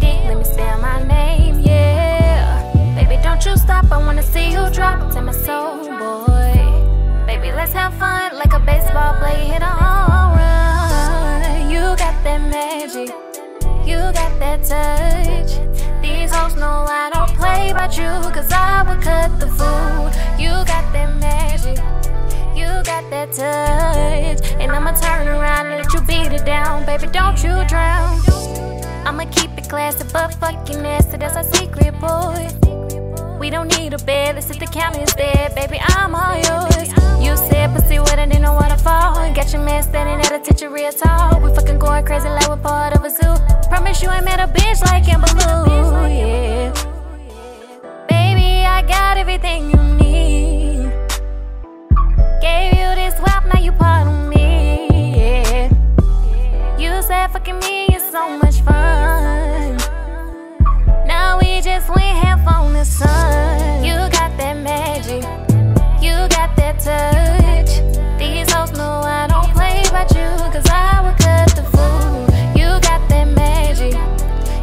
dick, let me spell my name, yeah. Baby, don't you stop, I wanna see you drop to my soul, boy. Baby, let's have fun like a baseball player hit a home run. You got that magic, you got that touch. These hoes know I don't play about you, cause I would cut the fool. You got that magic, you got that touch. And I'ma turn around and let you beat it down, baby, don't you drown. I'ma keep it classy, but fucking nasty, that's our secret, boy. We don't need a bed, let's hit the county instead, baby, I'm all yours. You said pussy wet, I didn't fall. Got your man standing at attention real tall. We fucking going crazy like we're part of a zoo. Promise you ain't met a bitch like Amber Lu, yeah. Baby, I got everything you need. Gave you this wealth, now you part the sun. You got that magic, you got that touch. These hoes know I don't play about you, cause I would cut the fool. You got that magic,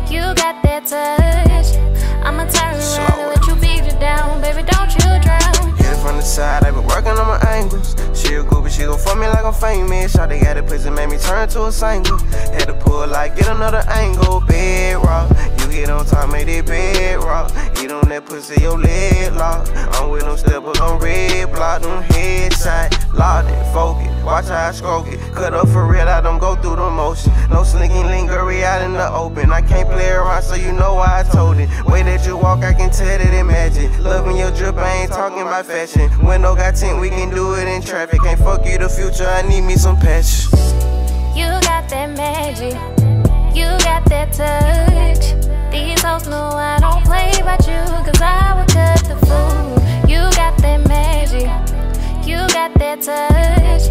you got that touch. I'ma turn around and let you beat it down, baby, don't you drown. Hit it from the side, I been working on my angles. She a groupie, she gon' fuck me like I'm famous. Shawty got it pussy, made me turn to a single. Had to pull like, get another angle, bed rock. You get on top, made it bed rock. Eat on that pussy, your leg lock. I'm with them steppers on red block, them headshot. Locked and focused, watch how I stroke it. Cut up for real, I don't go through the motion. No slinking lingerie out in the open. I can't play around, so you know why I told it. Way that you walk, I can tell that it magic. Loving your drip, I ain't talking about fashion. Window got tint, we can do it in traffic. Can't fuck you the future, I need me some patches. You got that magic, you got that touch. These hoes know got that touch.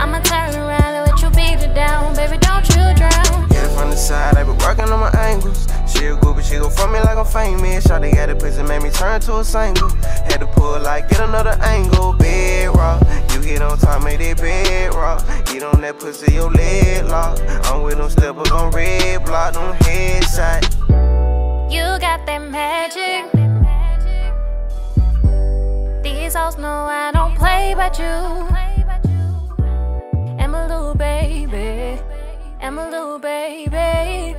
I'ma turn around and let you beat it down, baby, don't you drown. Hit it from the side, I been working on my angles. She a groupie, she gon' fuck me like I'm famous. Shawty got it pussy, made me turn to a single. Had to pull like, get another angle, bed rock. You get on top, made it bed rock. Eat on that pussy, your leg lock. I'm with them steppers on red block, them headshot. You got that magic. Hoes know I don't play about you. I'm a little baby. I'm a little baby.